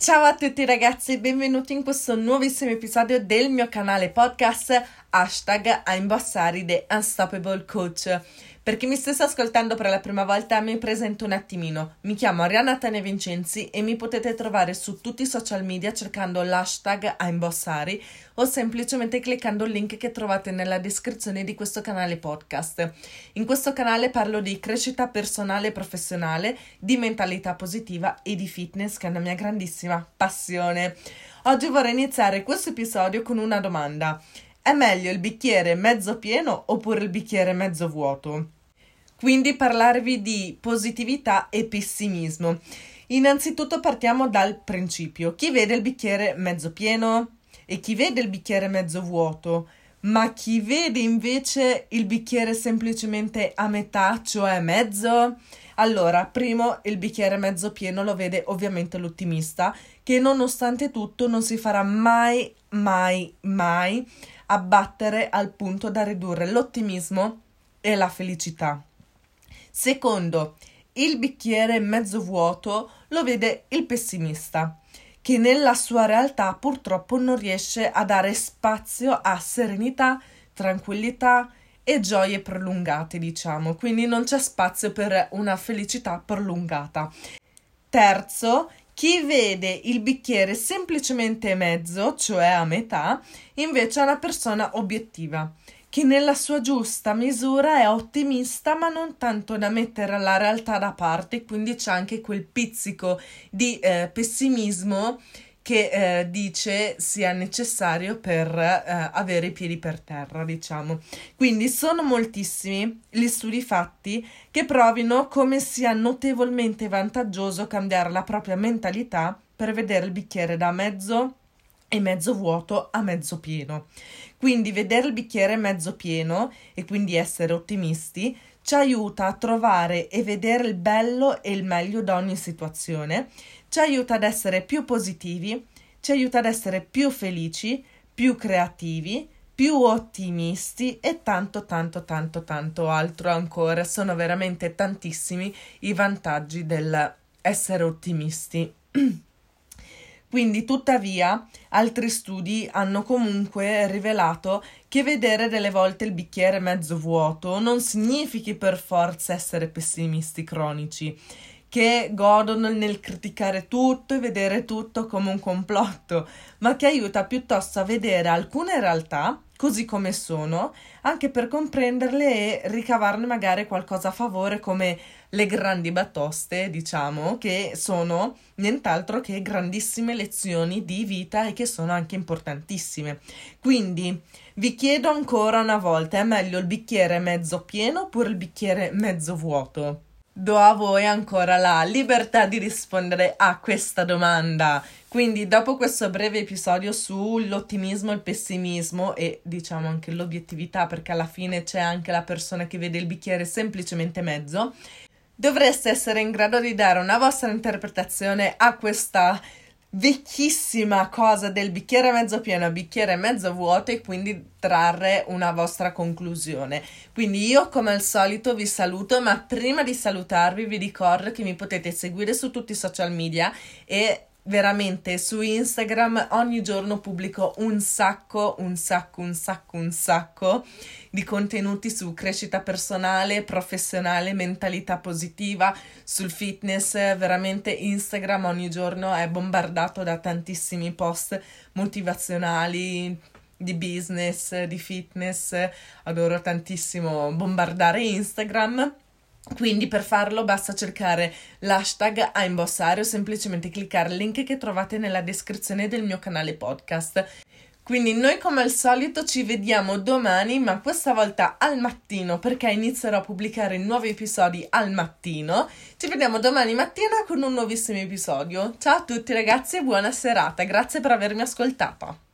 Ciao a tutti ragazzi, benvenuti in questo nuovissimo episodio del mio canale podcast hashtag I'm Bossari The Unstoppable Coach. Per chi mi stesse ascoltando per la prima volta mi presento un attimino. Mi chiamo Arianna Tane Vincenzi e mi potete trovare su tutti i social media cercando l'hashtag Bossari o semplicemente cliccando il link che trovate nella descrizione di questo canale podcast. In questo canale parlo di crescita personale e professionale, di mentalità positiva e di fitness che è una mia grandissima passione. Oggi vorrei iniziare questo episodio con una domanda. È meglio il bicchiere mezzo pieno oppure il bicchiere mezzo vuoto? quindi parlarvi di positività e pessimismo. Innanzitutto partiamo dal principio. Chi vede il bicchiere mezzo pieno e chi vede il bicchiere mezzo vuoto, ma chi vede invece il bicchiere semplicemente a metà, cioè mezzo? Allora, primo, il bicchiere mezzo pieno lo vede ovviamente l'ottimista, che nonostante tutto non si farà mai, mai, mai abbattere al punto da ridurre l'ottimismo e la felicità. Secondo, il bicchiere mezzo vuoto lo vede il pessimista, che nella sua realtà purtroppo non riesce a dare spazio a serenità, tranquillità e gioie prolungate, diciamo, quindi non c'è spazio per una felicità prolungata. Terzo, chi vede il bicchiere semplicemente mezzo, cioè a metà, invece è una persona obiettiva che nella sua giusta misura è ottimista, ma non tanto da mettere la realtà da parte, quindi c'è anche quel pizzico di eh, pessimismo che eh, dice sia necessario per eh, avere i piedi per terra, diciamo. Quindi sono moltissimi gli studi fatti che provino come sia notevolmente vantaggioso cambiare la propria mentalità per vedere il bicchiere da mezzo e mezzo vuoto a mezzo pieno. Quindi vedere il bicchiere mezzo pieno e quindi essere ottimisti ci aiuta a trovare e vedere il bello e il meglio da ogni situazione, ci aiuta ad essere più positivi, ci aiuta ad essere più felici, più creativi, più ottimisti e tanto tanto tanto tanto altro ancora. Sono veramente tantissimi i vantaggi dell'essere ottimisti. Quindi, tuttavia, altri studi hanno comunque rivelato che vedere delle volte il bicchiere mezzo vuoto non significhi per forza essere pessimisti cronici, che godono nel criticare tutto e vedere tutto come un complotto, ma che aiuta piuttosto a vedere alcune realtà così come sono, anche per comprenderle e ricavarne magari qualcosa a favore come le grandi batoste, diciamo, che sono nient'altro che grandissime lezioni di vita e che sono anche importantissime. Quindi vi chiedo ancora una volta, è meglio il bicchiere mezzo pieno oppure il bicchiere mezzo vuoto? Do a voi ancora la libertà di rispondere a questa domanda. Quindi, dopo questo breve episodio sull'ottimismo il pessimismo e diciamo anche l'obiettività, perché alla fine c'è anche la persona che vede il bicchiere semplicemente mezzo, dovreste essere in grado di dare una vostra interpretazione a questa vecchissima cosa del bicchiere mezzo pieno, bicchiere mezzo vuoto e quindi trarre una vostra conclusione. Quindi io come al solito vi saluto, ma prima di salutarvi vi ricordo che mi potete seguire su tutti i social media e veramente su Instagram ogni giorno pubblico un sacco, un sacco, un sacco, un sacco di contenuti su crescita personale, professionale, mentalità positiva, sul fitness. Veramente Instagram ogni giorno è bombardato da tantissimi post motivazionali di business, di fitness. Adoro tantissimo bombardare Instagram. Quindi per farlo basta cercare l'hashtag a imbossare o semplicemente cliccare il link che trovate nella descrizione del mio canale podcast. Quindi noi come al solito ci vediamo domani, ma questa volta al mattino perché inizierò a pubblicare nuovi episodi al mattino. Ci vediamo domani mattina con un nuovissimo episodio. Ciao a tutti ragazzi e buona serata, grazie per avermi ascoltato.